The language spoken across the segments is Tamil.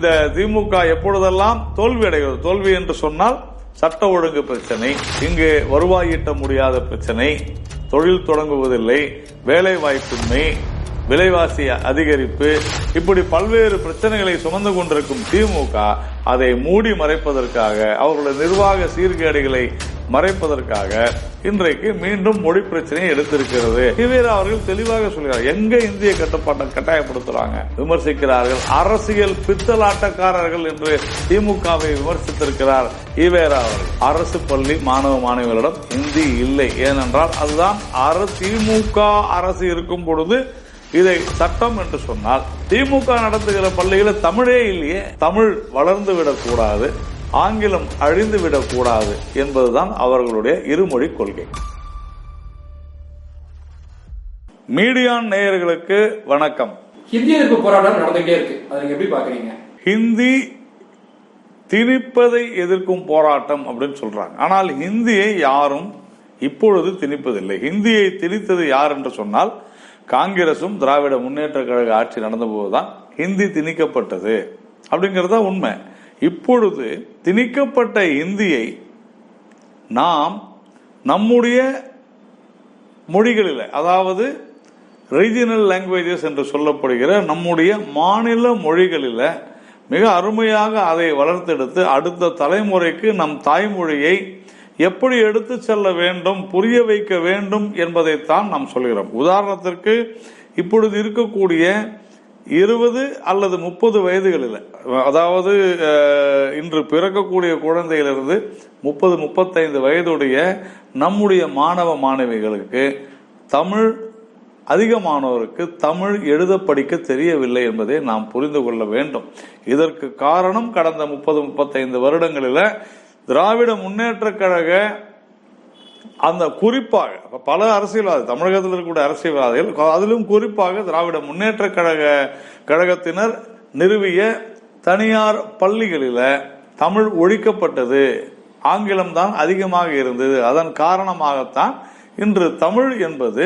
இந்த திமுக எப்பொழுதெல்லாம் தோல்வி அடைகிறது தோல்வி என்று சொன்னால் சட்ட ஒழுங்கு பிரச்சனை இங்கு வருவாய் ஈட்ட முடியாத பிரச்சனை தொழில் தொடங்குவதில்லை வேலை வாய்ப்பின்மை விலைவாசி அதிகரிப்பு இப்படி பல்வேறு பிரச்சனைகளை சுமந்து கொண்டிருக்கும் திமுக அதை மூடி மறைப்பதற்காக அவர்களுடைய நிர்வாக சீர்கேடுகளை மறைப்பதற்காக இன்றைக்கு மீண்டும் மொழி பிரச்சனையை எடுத்திருக்கிறது. ஈவேரா அவர்கள் தெளிவாக சொல்கிறார் எங்க இந்திய கட்டுப்பாட்டை கட்டாயப்படுத்துறாங்க? விமர்சிக்கிறார்கள் அரசியல் பித்தலாட்டக்காரர்கள் என்று திமுகவை விமர்சித்திருக்கிறார் ஈவேரா அவர்கள். அரசு பள்ளி மாணவ மாணவிகளிடம் இந்தி இல்லை. ஏனென்றால் அதுதான் திமுக அரசு இருக்கும் பொழுது இதை சட்டம் என்று சொன்னால் திமுக நடத்துகிற பள்ளிகளில் தமிழே இல்லையே. தமிழ் வளர்ந்து விடக்கூடாது ஆங்கிலம் அழிந்து விடக்கூடாது என்பதுதான் அவர்களுடைய இருமொழி கொள்கை. மீடியான் நேயர்களுக்கு வணக்கம். ஹிந்தி எதிர்ப்பு போராட்டம் நடந்துகிட்டே இருக்கு. அதை எப்படி பாக்குறீங்க ஹிந்தி திணிப்பதை எதிர்க்கும் போராட்டம் அப்படின்னு சொல்றாங்க. ஆனால் ஹிந்தியை யாரும் இப்பொழுது திணிப்பதில்லை. ஹிந்தியை திணித்தது யார் என்று சொன்னால் காங்கிரசும் திராவிட முன்னேற்ற கழக ஆட்சி நடந்தபோதுதான் ஹிந்தி திணிக்கப்பட்டது. அப்படிங்கிறது உண்மை. இப்பொழுது திணிக்கப்பட்ட இந்தியை நாம் நம்முடைய மொழிகளில் அதாவது ரீஜினல் லாங்குவேஜஸ் என்று சொல்லப்படுகிற நம்முடைய மாநில மொழிகளில் மிக அருமையாக அதை வளர்த்தெடுத்து அடுத்த தலைமுறைக்கு நம் தாய்மொழியை எப்படி எடுத்து செல்ல வேண்டும் புரிய வைக்க வேண்டும் என்பதைத்தான் நாம் சொல்கிறோம். உதாரணத்திற்கு இப்பொழுது இருக்கக்கூடிய இருபது அல்லது முப்பது வயதுகளில். அதாவது இன்று பிறக்கக்கூடிய குழந்தையிலிருந்து முப்பது முப்பத்தைந்து வயதுடைய நம்முடைய மாணவ மாணவிகளுக்கு தமிழ் அதிகமானோருக்கு தமிழ் எழுத படிக்க தெரியவில்லை என்பதை நாம் புரிந்து கொள்ள வேண்டும். இதற்கு காரணம் கடந்த முப்பது முப்பத்தைந்து வருடங்களில் திராவிட முன்னேற்ற கழக அந்த குறிப்பாக பல அரசியல்வாதி தமிழகத்தில் இருக்கக்கூடிய அரசியல்வாதிகள் அதிலும் குறிப்பாக திராவிட முன்னேற்ற கழக கழகத்தினர் நிறுவிய தனியார் பள்ளிகளில் தமிழ் ஒழிக்கப்பட்டது. ஆங்கிலம் தான் அதிகமாக இருந்தது. அதன் காரணமாகத்தான் இன்று தமிழ் என்பது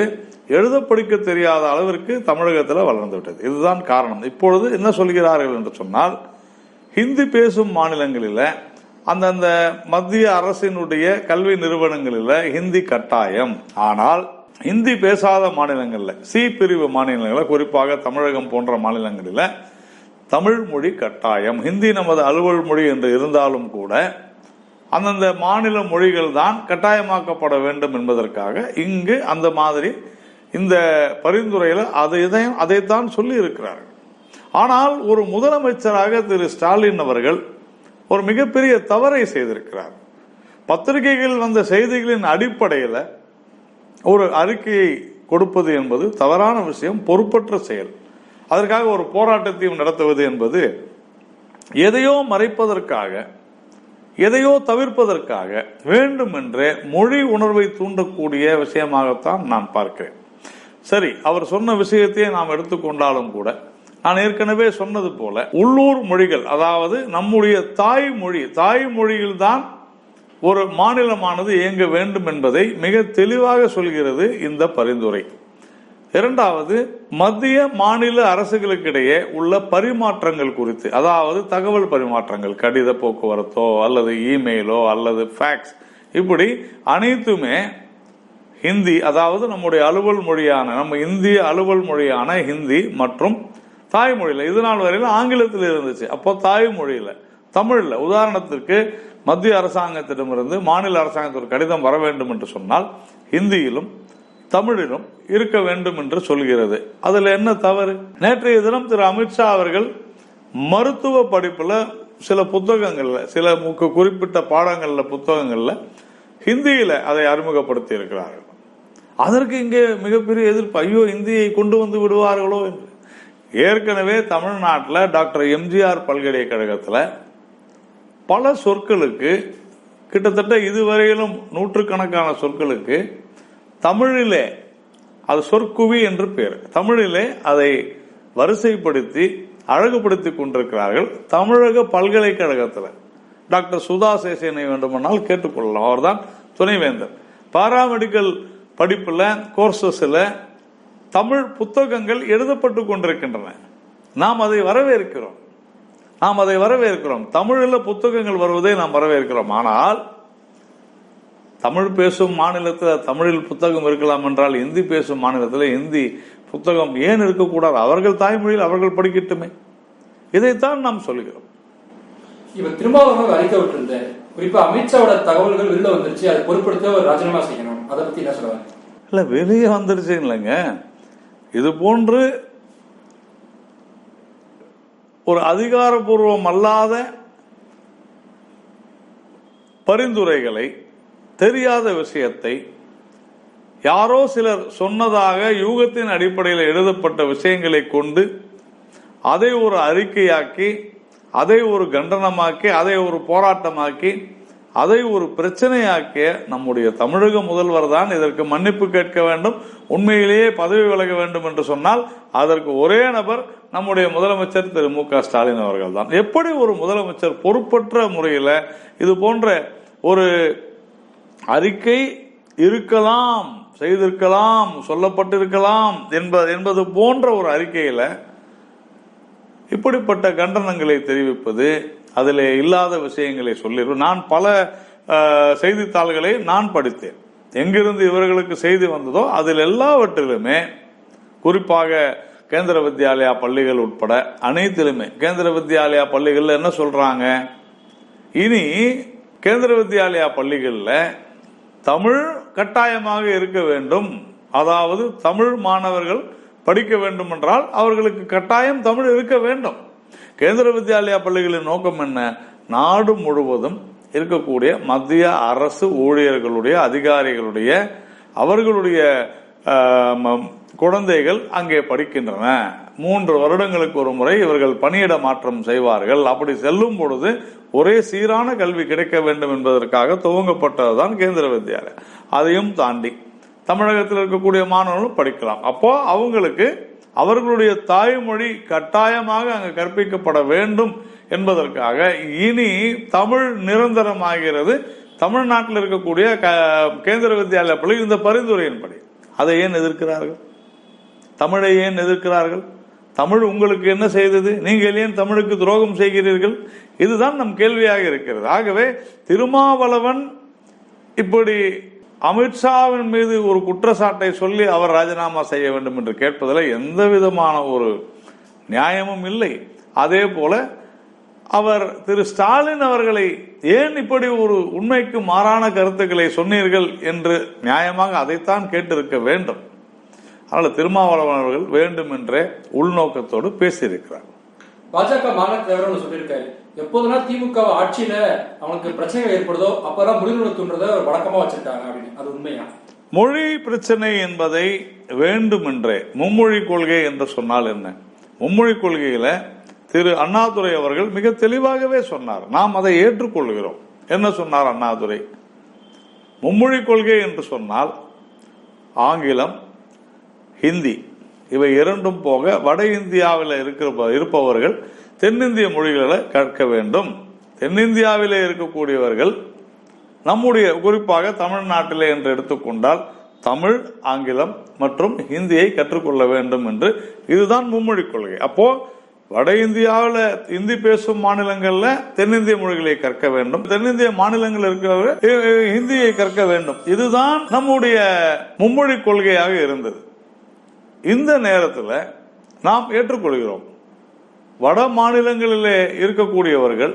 எழுத படிக்க தெரியாத அளவிற்கு தமிழகத்தில் வளர்ந்து விட்டது. இதுதான் காரணம். இப்பொழுது என்ன சொல்கிறார்கள் என்று சொன்னால் ஹிந்தி பேசும் மாநிலங்களில் அந்தந்த மத்திய அரசினுடைய கல்வி நிறுவனங்களில் ஹிந்தி கட்டாயம். ஆனால் ஹிந்தி பேசாத மாநிலங்களில் சி பிரிவு மாநிலங்களில் குறிப்பாக தமிழகம் போன்ற மாநிலங்களில் தமிழ் மொழி கட்டாயம். ஹிந்தி நமது அலுவல் மொழி என்று இருந்தாலும் கூட அந்தந்த மாநில மொழிகள் தான் கட்டாயமாக்கப்பட வேண்டும் என்பதற்காக இங்கு அந்த மாதிரி இந்த பரிந்துரையில் அதை இதையும் அதைத்தான் சொல்லி இருக்கிறார்கள். ஆனால் ஒரு முதலமைச்சராக திரு ஸ்டாலின் அவர்கள் ஒரு மிகப்பெரிய தவறை செய்திருக்கிறார். பத்திரிகைகள் வந்த செய்திகளின் அடிப்படையில் ஒரு அறிக்கையை கொடுப்பது என்பது தவறான விஷயம் பொறுப்பற்ற செயல். அதற்காக ஒரு போராட்டத்தையும் நடத்துவது என்பது எதையோ மறைப்பதற்காக எதையோ தவிர்ப்பதற்காக வேண்டுமென்றே மொழி உணர்வை தூண்டக்கூடிய விஷயமாகத்தான் நான் பார்க்கிறேன். சரி அவர் சொன்ன விஷயத்தையே நாம் எடுத்துக்கொண்டாலும் கூட நான் ஏற்கனவே சொன்னது போல உள்ளூர் மொழிகள் அதாவது நம்முடைய தாய்மொழி தாய்மொழியில்தான் ஒரு மாநிலமானது இயங்க வேண்டும் என்பதை மிக தெளிவாக சொல்கிறது இந்த பரிந்துரை. இரண்டாவது மத்திய மாநில அரசுகளுக்கிடையே உள்ள பரிமாற்றங்கள் குறித்து அதாவது தகவல் பரிமாற்றங்கள் கடித போக்குவரத்தோ அல்லது இமெயிலோ அல்லது ஃபேக்ஸ் இப்படி அனைத்துமே ஹிந்தி அதாவது நம்முடைய அலுவல் மொழியான நம்ம இந்திய அலுவல் மொழியான ஹிந்தி மற்றும் தாய்மொழியில் இது நாள் வரையில் ஆங்கிலத்தில் இருந்துச்சு. அப்போ தாய்மொழியில் தமிழில். உதாரணத்திற்கு மத்திய அரசாங்கத்திடமிருந்து மாநில அரசாங்கத்திற்கு கடிதம் வர வேண்டும் என்று சொன்னால் ஹிந்தியிலும் தமிழிலும் இருக்க வேண்டும் என்று சொல்கிறது. அதில் என்ன தவறு? நேற்றைய தினம் திரு அமித்ஷா அவர்கள் மருத்துவ படிப்பில் சில புத்தகங்களில் சில குறிப்பிட்ட பாடங்களில் புத்தகங்களில் ஹிந்தியில் அதை அறிமுகப்படுத்தி இருக்கிறார்கள் அதற்கு இங்கே மிகப்பெரிய எதிர்ப்பு ஐயோ இந்தியை கொண்டு வந்து விடுவார்களோ என்று. ஏற்கனவே தமிழ்நாட்டில் டாக்டர் எம்ஜிஆர் பல்கலைக்கழகத்தில் பல சொற்களுக்கு கிட்டத்தட்ட இதுவரையிலும் நூற்றுக்கணக்கான சொற்களுக்கு தமிழிலே அது சொற்குவி என்று பேர். தமிழிலே அதை வரிசைப்படுத்தி அழகுபடுத்தி கொண்டிருக்கிறார்கள் தமிழக பல்கலைக்கழகத்தில். டாக்டர் சுதா சேசேனை வேண்டுமானால் கேட்டுக்கொள்ளலாம். அவர்தான் துணைவேந்தர். பாராமெடிக்கல் படிப்பில் கோர்சஸில் தமிழ் புத்தகங்கள் எழுதப்பட்டு கொண்டிருக்கின்றன. நாம் அதை வரவேற்கிறோம். நாம் அதை வரவேற்கிறோம். தமிழில் புத்தகங்கள் வருவதை நாம் வரவேற்கிறோம். ஆனால் தமிழ் பேசும் மாநிலத்தில் தமிழில் புத்தகம் இருக்கலாம் என்றால் இந்தி பேசும் மாநிலத்தில் இந்தி புத்தகம் ஏன் இருக்கக்கூடாது? அவர்கள் தாய்மொழியில் அவர்கள் படிக்கட்டுமே. இதைத்தான் நாம் சொல்கிறோம். இவர் திருமாவளவன் அறிக்கை விட்டிருந்தார். குறிப்பா அமித்ஷாவோட தகவல்கள் வெளில வந்துருச்சு. அதை பொருட்படுத்த அவர் ராஜினாமா செய்யணும். அதை பத்தி என்ன சொல்லுவாங்க இல்ல வெளியே வந்துருச்சு இல்லைங்க. இது போன்று ஒரு அதிகாரபூர்வம் அல்லாத பரிந்துரைகளை தெரியாத விஷயத்தை யாரோ சிலர் சொன்னதாக யூகத்தின் அடிப்படையில் எழுதப்பட்ட விஷயங்களை கொண்டு அதை ஒரு அறிக்கையாக்கி அதை ஒரு கண்டனமாக்கி அதை ஒரு போராட்டமாக்கி அதை ஒரு பிரச்சனையாக்கிய நம்முடைய தமிழக முதல்வர் தான் இதற்கு மன்னிப்பு கேட்க வேண்டும் உண்மையிலேயே பதவி விலக வேண்டும் என்று சொன்னால் அதற்கு ஒரே நபர் நம்முடைய முதலமைச்சர் திரு மு க ஸ்டாலின் அவர்கள் தான். எப்படி ஒரு முதலமைச்சர் பொறுப்பற்ற முறையில் இது போன்ற ஒரு அறிக்கை இருக்கலாம் செய்திருக்கலாம் சொல்லப்பட்டிருக்கலாம் என்பது என்பது போன்ற ஒரு அறிக்கையில் இப்படிப்பட்ட கண்டனங்களை தெரிவிப்பது அதில் இல்லாத விஷயங்களை சொல்லிடுவோம் நான் பல செய்தித்தாள்களை நான் படித்தேன். எங்கிருந்து இவர்களுக்கு செய்தி வந்ததோ அதில் எல்லாவற்றிலுமே குறிப்பாக கேந்திர வித்யாலயா பள்ளிகள் உட்பட அனைத்திலுமே கேந்திர வித்யாலயா பள்ளிகளில் என்ன சொல்றாங்க? இனி கேந்திர வித்யாலயா பள்ளிகளில் தமிழ் கட்டாயமாக இருக்க வேண்டும். அதாவது தமிழ் மாணவர்கள் படிக்க வேண்டும் என்றால் அவர்களுக்கு கட்டாயம் தமிழ் இருக்க வேண்டும். கேந்திர வித்யாலயா பள்ளிகளின் நோக்கம் என்ன? நாடு முழுவதும் இருக்கக்கூடிய மத்திய அரசு ஊழியர்களுடைய அதிகாரிகளுடைய அவர்களுடைய ஆஹ், குழந்தைகள் அங்கே படிக்கின்றன. மூன்று வருடங்களுக்கு ஒரு முறை இவர்கள் பணியிட மாற்றம் செய்வார்கள். அப்படி செல்லும் பொழுது ஒரே சீரான கல்வி கிடைக்க வேண்டும் என்பதற்காக துவங்கப்பட்டதுதான் கேந்திர வித்யாலயம் அதையும் தாண்டி தமிழகத்தில் இருக்கக்கூடிய மாணவர்களும் படிக்கலாம். அப்போ அவங்களுக்கு அவர்களுடைய தாய்மொழி கட்டாயமாக அங்கு கற்பிக்கப்பட வேண்டும் என்பதற்காக இனி தமிழ் நிரந்தரமாகிறது. தமிழ்நாட்டில் இருக்கக்கூடிய க- கேந்திர வித்யாலய பள்ளி இந்த பரிந்துரையின்படி. அதை ஏன் எதிர்க்கிறார்கள்? தமிழை ஏன் எதிர்க்கிறார்கள்? தமிழ் உங்களுக்கு என்ன செய்தது? நீங்கள் ஏன் தமிழுக்கு துரோகம் செய்கிறீர்கள்? இதுதான் நம் கேள்வியாக இருக்கிறது. ஆகவே திருமாவளவன் இப்படி அமித்ஷாவின் மீது ஒரு குற்றச்சாட்டை சொல்லி அவர் ராஜினாமா செய்ய வேண்டும் என்று கேட்பதில் எந்த விதமான ஒரு நியாயமும் இல்லை. அதே போல அவர் திரு ஸ்டாலின் அவர்களை ஏன் இப்படி ஒரு உண்மைக்கு மாறான கருத்துக்களை சொன்னீர்கள் என்று நியாயமாக அதைத்தான் கேட்டிருக்க வேண்டும். அதனால் திருமாவளவன் அவர்கள் வேண்டும் என்றே உள்நோக்கத்தோடு பேசியிருக்கிறார். பாஜக மாநில தலைவர் சொல்லியிருக்காரு. எப்போதெல்லாம் திமுக ஆட்சியில அவனுக்கு பிரச்சனைகள் ஏற்படுதோ அப்பதான் முடிவு ஒரு வழக்கமா வச்சிருக்காங்க அப்படின்னு. அது உண்மையா? மொழி பிரச்சனை என்பதை வேண்டுமென்றே மும்மொழி கொள்கை என்று சொன்னால் என்ன? மும்மொழி கொள்கையில திரு அண்ணாதுரை அவர்கள் மிக தெளிவாகவே சொன்னார். நாம் அதை ஏற்றுக்கொள்கிறோம். என்ன சொன்னார் அண்ணாதுரை? மும்மொழி கொள்கை என்று சொன்னால் ஆங்கிலம் ஹிந்தி இவை இரண்டும் போக வட இந்தியாவில் இருக்கிற இருப்பவர்கள் தென்னிந்திய மொழிகளை கற்க வேண்டும். தென்னிந்தியாவிலே இருக்கக்கூடியவர்கள் நம்முடைய குறிப்பாக தமிழ்நாட்டிலே என்று எடுத்துக்கொண்டால் தமிழ் ஆங்கிலம் மற்றும் ஹிந்தியை கற்றுக்கொள்ள வேண்டும் என்று இதுதான் மும்மொழி கொள்கை. அப்போ வட இந்தியாவில் இந்தி பேசும் மாநிலங்களில் தென்னிந்திய மொழிகளை கற்க வேண்டும். தென்னிந்திய மாநிலங்கள் இருக்கிறவர்கள் ஹிந்தியை கற்க வேண்டும். இதுதான் நம்முடைய மும்மொழி கொள்கையாக இருந்தது. இந்த நேரத்தில் நாம் ஏற்றுக்கொள்கிறோம். வட மாநிலங்களிலே இருக்கக்கூடியவர்கள்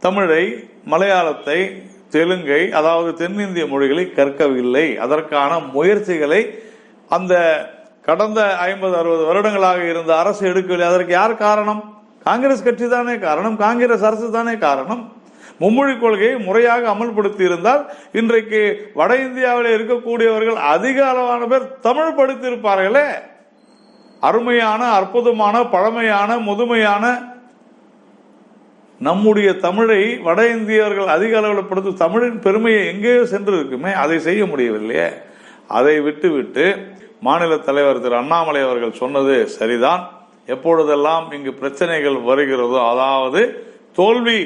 தமிழை மலையாளத்தை தெலுங்கை அதாவது தென்னிந்திய மொழிகளை கற்கவில்லை. அதற்கான முயற்சிகளை அந்த கடந்த ஐம்பது அறுபது வருடங்களாக இருந்த அரசு எடுக்கவில்லை. அதற்கு யார் காரணம்? காங்கிரஸ் கட்சி தானே காரணம். காங்கிரஸ் அரசு தானே காரணம்? மும்மொழி கொள்கையை முறையாக அமல்படுத்தி இருந்தால் இன்றைக்கு வட இந்தியாவில் இருக்கக்கூடியவர்கள் அதிக அளவான பேர் தமிழ் படித்திருப்பார்களே. அருமையான அற்புதமான பழமையான முதுமையான நம்முடைய தமிழை வட இந்தியர்கள் அதிக அளவில் படுத்து தமிழின் பெருமையை எங்கேயோ சென்று இருக்குமே அதை செய்ய முடியவில்லையே. அதை விட்டுவிட்டு மாநில தலைவர் திரு அண்ணாமலை அவர்கள் சொன்னது சரிதான். எப்பொழுதெல்லாம் இங்கு பிரச்சனைகள் வருகிறதோ அதாவது தோல்வி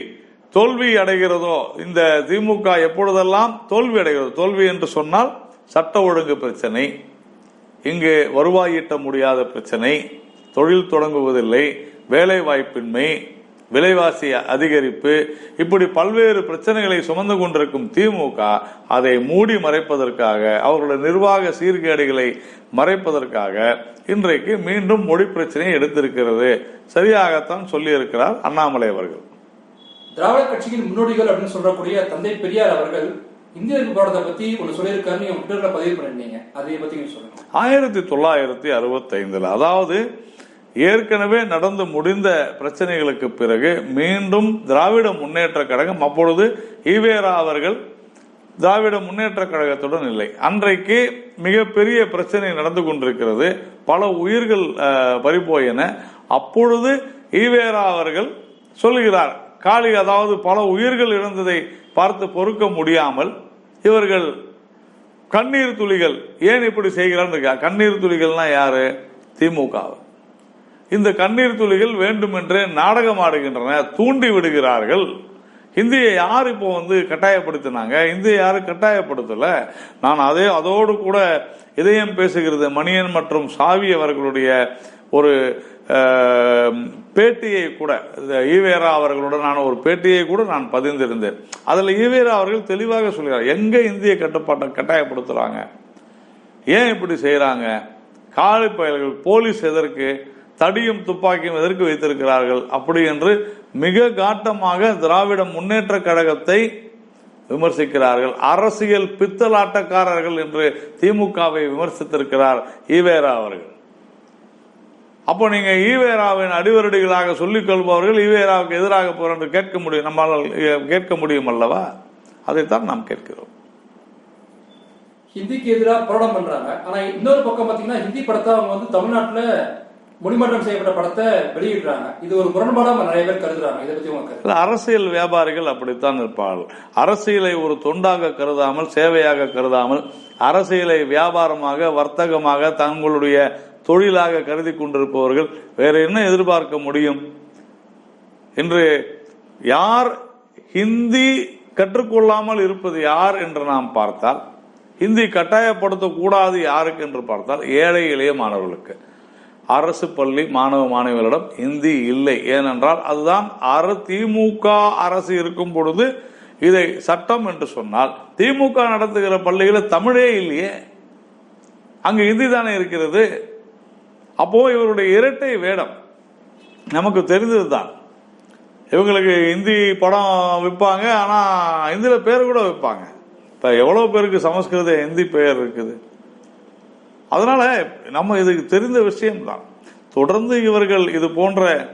தோல்வி அடைகிறதோ இந்த திமுக எப்பொழுதெல்லாம் தோல்வி அடைகிறதோ தோல்வி என்று சொன்னால் சட்ட ஒழுங்கு பிரச்சனை இங்கு வருவாய் ஈட்ட முடியாத பிரச்சனை தொழில் தொடங்குவதில்லை வேலை வாய்ப்பின்மை விலைவாசி அதிகரிப்பு இப்படி பல்வேறு பிரச்சனைகளை சுமந்து கொண்டிருக்கும் திமுக அதை மூடி மறைப்பதற்காக அவர்களுடைய நிர்வாக சீர்கேடுகளை மறைப்பதற்காக இன்றைக்கு மீண்டும் மொழி பிரச்சனையை எடுத்திருக்கிறது. சரியாகத்தான் சொல்லியிருக்கிறார் அண்ணாமலை அவர்கள். திராவிட கட்சியின் முன்னோடிகள் அப்படின்னு சொல்லக்கூடிய தந்தை பெரியார் அவர்கள் இந்திய போராட்டத்தை பத்தி ஒன்று சொல்லியிருக்காரு நீங்க ட்விட்டர்ல பதிவு பண்ணிருந்தீங்க அதை பத்தி சொல்லுங்க. ஆயிரத்தி தொள்ளாயிரத்தி அறுபத்தி ஐந்துல அதாவது ஏற்கனவே நடந்து முடிந்த பிரச்சனைகளுக்கு பிறகு மீண்டும் திராவிட முன்னேற்ற கழகம் அப்பொழுது ஈவேரா அவர்கள் திராவிட முன்னேற்ற கழகத்துடன் இல்லை. அன்றைக்கு மிகப்பெரிய பிரச்சனை நடந்து கொண்டிருக்கிறது. பல உயிர்கள் அஹ், பறிபோயின. அப்பொழுது ஈவேரா அவர்கள் சொல்கிறார் காளி அதாவது பல உயிர்கள் இழந்ததை பார்த்து பொறுக்க முடியாமல் இவர்கள் கண்ணீர் துளிகள் ஏன் இப்படி செய்கிறான்னு இருக்கா கண்ணீர் துளிகள்னா யாரு? திமுக இந்த கண்ணீர் துளிகள் வேண்டுமென்றே நாடகம் ஆடுகின்றன தூண்டி விடுகிறார்கள். இந்தியை யார் இப்போ வந்து கட்டாயப்படுத்தினாங்க? இந்தியை யாரும் கட்டாயப்படுத்தல? நான் அதே அதோடு கூட இதயம் பேசுகிறது மணியன் மற்றும் சாவி அவர்களுடைய ஒரு பேட்டியை கூட இந்த ஈவேரா அவர்களுடனான ஒரு பேட்டியை கூட நான் பதிந்திருந்தேன். அதில் ஈவேரா அவர்கள் தெளிவாக சொல்கிறார் எங்கே இந்திய கட்டுப்பாட்டை கட்டாயப்படுத்துகிறாங்க ஏன் இப்படி செய்கிறாங்க காலை பயல்கள் போலீஸ் எதற்கு தடியும் துப்பாக்கியும் எதற்கு வைத்திருக்கிறார்கள்? அப்படி என்று மிக காட்டமாக திராவிட முன்னேற்ற கழகத்தை விமர்சிக்கிறார்கள். அரசியல் பித்தலாட்டக்காரர்கள் என்று திமுகவை விமர்சித்திருக்கிறார் ஈவேரா அவர்கள். அப்போ நீங்க ஈவேராவின் அடிவருடிகளாக சொல்லிக் கொள்பவர்கள் ஈவேராவுக்கு எதிராக போற என்று கேட்க முடியும் நம்மால் கேட்க முடியும் அல்லவா? அதைத்தான் நாம் கேட்கிறோம். ஹிந்திக்கு எதிராக போராட்டம் பண்றாங்க. ஆனா இன்னொரு பக்கம் பாத்தீங்கன்னா ஹிந்தி படத்தை அவங்க வந்து தமிழ்நாட்டுல மொழிமாற்றம் செய்யப்பட்ட படத்தை வெளியிடுறாங்க. இது ஒரு முரண்பாடா நிறைய பேர் கருதுறாங்க. இதை பத்தி அரசியல் வியாபாரிகள் அப்படித்தான் இருப்பார்கள். அரசியலை ஒரு தொண்டாக கருதாமல் சேவையாக கருதாமல் அரசியலை வியாபாரமாக வர்த்தகமாக தங்களுடைய தொழிலாக கருதி கொண்டிருப்பவர்கள் வேற என்ன எதிர்பார்க்க முடியும்? இன்று யார் ஹிந்தி கற்றுக்கொள்ளாமல் இருப்பது யார் என்று நாம் பார்த்தால் ஹிந்தி கட்டாயப்படுத்தக்கூடாது யாருக்கு என்று பார்த்தால் ஏழை எளிய மாணவர்களுக்கு. அரசு பள்ளி மாணவ மாணவிகளிடம் ஹிந்தி இல்லை. ஏனென்றால் அதுதான் அர திமுக அரசு இருக்கும் பொழுது இதை சட்டம் என்று சொன்னால் திமுக நடத்துகிற பள்ளிகளில் தமிழே இல்லையே. அங்கு ஹிந்தி தானே இருக்கிறது? அப்போ இவருடைய இரட்டை வேடம் நமக்கு தெரிஞ்சதுதான் இவங்களுக்கு இந்தி படம் விற்பாங்க ஆனா இந்தியில் பேர் கூட விற்பாங்க. இப்ப எவ்வளவு பேருக்கு சமஸ்கிருத இந்தி பெயர் இருக்குது? அதனால நம்ம இதுக்கு தெரிந்த விஷயம்தான். தொடர்ந்து இவர்கள் இது போன்ற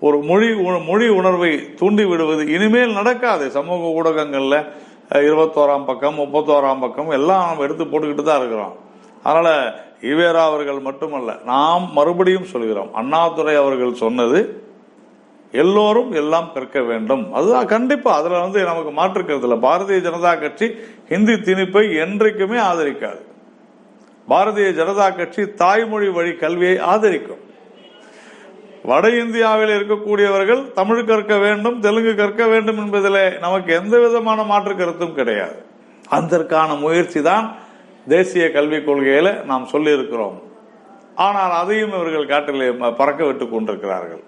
ஒரு மொழி உண- மொழி உணர்வை தூண்டி விடுவது இனிமேல் நடக்காது. சமூக ஊடகங்களில் இருபத்தோராம் பக்கம் முப்பத்தோராம் பக்கம் எல்லாம் நம்ம எடுத்து போட்டுக்கிட்டு தான் இருக்கிறோம். அதனால ஈவேரா அவர்கள் மட்டுமல்ல நாம் மறுபடியும் சொல்கிறோம். அண்ணாதுரை அவர்கள் சொன்னது எல்லோரும் எல்லாம் கற்க வேண்டும். அதுதான் கண்டிப்பா அதுல வந்து நமக்கு மாற்றுக்கிறது இல்லை. பாரதிய ஜனதா கட்சி ஹிந்தி திணிப்பை என்றைக்குமே ஆதரிக்காது. பாரதிய ஜனதா கட்சி தாய்மொழி வழி கல்வியை ஆதரிக்கும். வட இந்தியாவில் இருக்கக்கூடியவர்கள் தமிழ் கற்க வேண்டும் தெலுங்கு கற்க வேண்டும் என்பதிலே நமக்கு எந்த விதமான மாற்று கருத்தும் கிடையாது. அதற்கான முயற்சி தான் தேசிய கல்விக் கொள்கையில் நாம் சொல்லியிருக்கிறோம். ஆனால் அதையும் இவர்கள் காட்டிலே ம- பறக்க விட்டுக் கொண்டிருக்கிறார்கள்.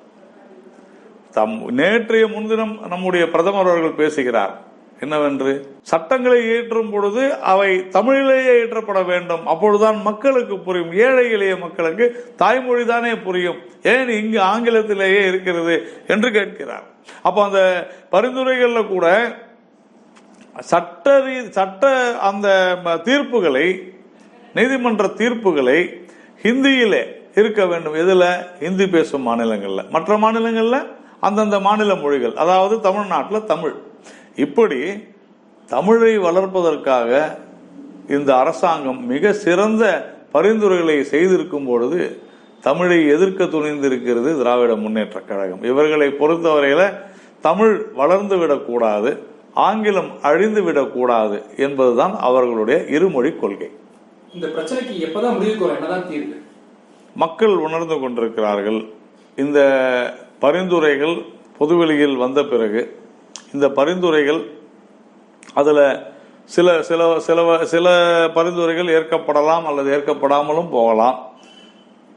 தம் நேற்றைய முன்தினம் நம்முடைய பிரதமர் அவர்கள் பேசுகிறார். என்னவென்று? சட்டங்களை இயற்றும் பொழுது அவை தமிழிலேயே இயற்றப்பட வேண்டும். அப்பொழுதுதான் மக்களுக்கு புரியும். ஏழை எளிய மக்களுக்கு தாய்மொழி தானே புரியும். ஏன் இங்கு ஆங்கிலத்திலேயே இருக்கிறது என்று கேட்கிறார். அப்போ அந்த பரிந்துரைகளில் கூட சட்ட ரீ- சட்ட அந்த ம- தீர்ப்புகளை நீதிமன்ற தீர்ப்புகளை ஹிந்தியிலே இருக்க வேண்டும். இதில் ஹிந்தி பேசும் மாநிலங்களில். மற்ற மாநிலங்களில் அந்தந்த மாநில மொழிகள். அதாவது தமிழ்நாட்டில் தமிழ். இப்படி தமிழை வளர்ப்பதற்காக இந்த அரசாங்கம் மிக சிறந்த பரிந்துரைகளை செய்திருக்கும் பொழுது தமிழை எதிர்க்க துணிந்திருக்கிறது திராவிட முன்னேற்ற கழகம். இவர்களை பொறுத்தவரையில் தமிழ் வளர்ந்து விடக்கூடாது ஆங்கிலம் அழிந்து விடக்கூடாது என்பதுதான் அவர்களுடைய இருமொழி கொள்கை. இந்த பிரச்சனைக்கு எப்பதான் முடிவுக்கு என்னதான் தீர்வு? மக்கள் உணர்ந்து கொண்டிருக்கிறார்கள். இந்த பரிந்துரைகள் பொதுவெளியில் வந்த பிறகு இந்த பரிந்துரைகள் அதுல சில சில சில சில பரிந்துரைகள் ஏற்கப்படலாம் அல்லது ஏற்கப்படாமலும் போகலாம்.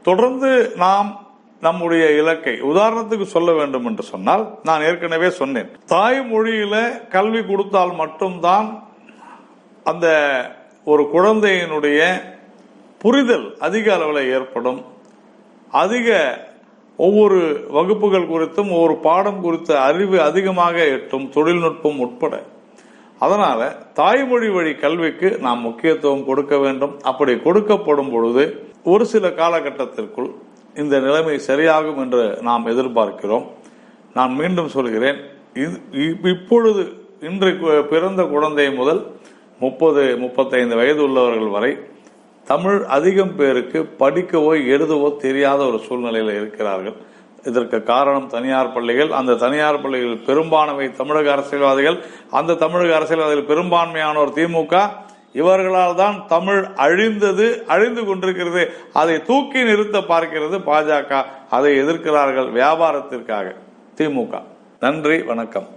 தொடர்ந்து நாம் நம்முடைய இலக்கை உதாரணத்துக்கு சொல்ல வேண்டும் என்று சொன்னால் நான் ஏற்கனவே சொன்னேன். தாய்மொழியில கல்வி கொடுத்தால் மட்டும்தான் அந்த ஒரு குழந்தையினுடைய புரிதல் அதிக அளவில் ஏற்படும். அதிக ஒவ்வொரு வகுப்புகள் குறித்தும் ஒவ்வொரு பாடம் குறித்த அறிவு அதிகமாக எட்டும் தொழில்நுட்பம் உட்பட. அதனால தாய்மொழி வழி கல்விக்கு நாம் முக்கியத்துவம் கொடுக்க வேண்டும். அப்படி கொடுக்கப்படும் பொழுது ஒரு சில காலகட்டத்திற்குள் இந்த நிலைமை சரியாகும் என்று நாம் எதிர்பார்க்கிறோம். நான் மீண்டும் சொல்கிறேன் இது- இ- இப்பொழுது இன்று பிறந்த குழந்தை முதல் முப்பது முப்பத்தைந்து வயது உள்ளவர்கள் வரை தமிழ் அதிகம் பேருக்கு படிக்கவோ எழுதவோ தெரியாத ஒரு சூழ்நிலையில் இருக்கிறார்கள். இதற்கு காரணம் தனியார் பள்ளிகள். அந்த தனியார் பள்ளிகள் பெரும்பான்மை தமிழக அரசியல்வாதிகள் அந்த தமிழக அரசியல்வாதிகள் பெரும்பான்மையானோர் திமுக இவர்களால் தான் தமிழ் அழிந்தது அழிந்து கொண்டிருக்கிறது. அதை தூக்கி நிறுத்த பார்க்கிறது பாஜக. அதை எதிர்க்கிறார்கள் வியாபாரத்திற்காக. திமுக. நன்றி வணக்கம்.